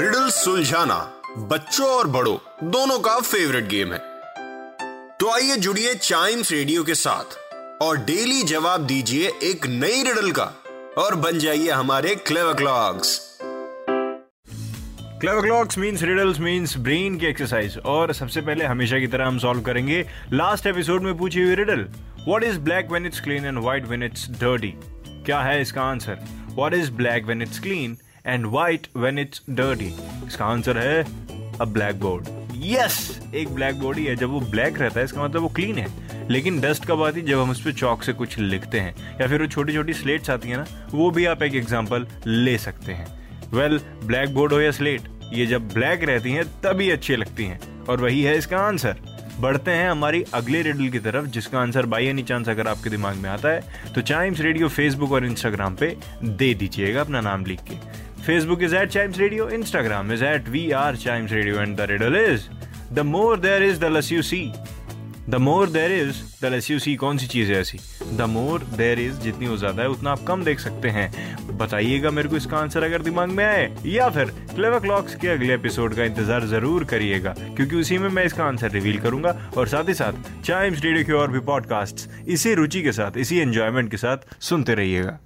Riddle सुलझाना बच्चों और बड़ों, दोनों का फेवरेट गेम है। तो आइए जुड़िए चाइम्स रेडियो के साथ और डेली जवाब दीजिए एक नई रिडल का और बन जाइए हमारे clever clocks clever clocks means riddles means brain की एक्सरसाइज और सबसे पहले हमेशा की तरह हम सॉल्व करेंगे लास्ट एपिसोड में पूछी हुई riddle what is black when it's clean and white when it's dirty क्या है इसका answer what is black when it's clean and white when it's dirty इसका आंसर है अ ब्लैक बोर्ड यस एक blackboard ही है। जब वो ब्लैक रहता है, इसका मतलब वो क्लीन है। लेकिन डस्ट कब आती है? जब हम उस पर चौक से कुछ लिखते हैं। या फिर वो छोटी छोटी स्लेट्स आती है ना, वो भी आप एक एग्ज़ाम्पल ले सकते हैं। वेल ब्लैक बोर्ड हो या स्लेट ये जब ब्लैक रहती हैं, तभी अच्छी लगती हैं। और वही है इसका आंसर बढ़ते हैं हमारी अगले रिडल की तरफ़, जिसका आंसर बाई एनी चांस अगर आपके दिमाग में आता है तो चाइम्स रेडियो फेसबुक और इंस्टाग्राम पे दे दीजिएगा अपना नाम लिख के। Is at chimes radio Instagram is at we are chimes radio and the riddle is the more there is the less you see the more there is the less you see कौन सी चीज़ है ऐसी? The more there is जितनी वो ज़्यादा है, उतना आप कम देख सकते हैं। बताइएगा मेरे को इसका आंसर अगर दिमाग में आए, या फिर क्लेवर क्लॉक्स के अगले एपिसोड का इंतज़ार ज़रूर करिएगा, क्योंकि उसी में मैं इसका आंसर रिवील करूँगा, और साथ ही साथ चाइम्स रेडियो के और भी पॉडकास्ट इसी रुचि के साथ, इसी एंजॉयमेंट के साथ सुनते रहिएगा।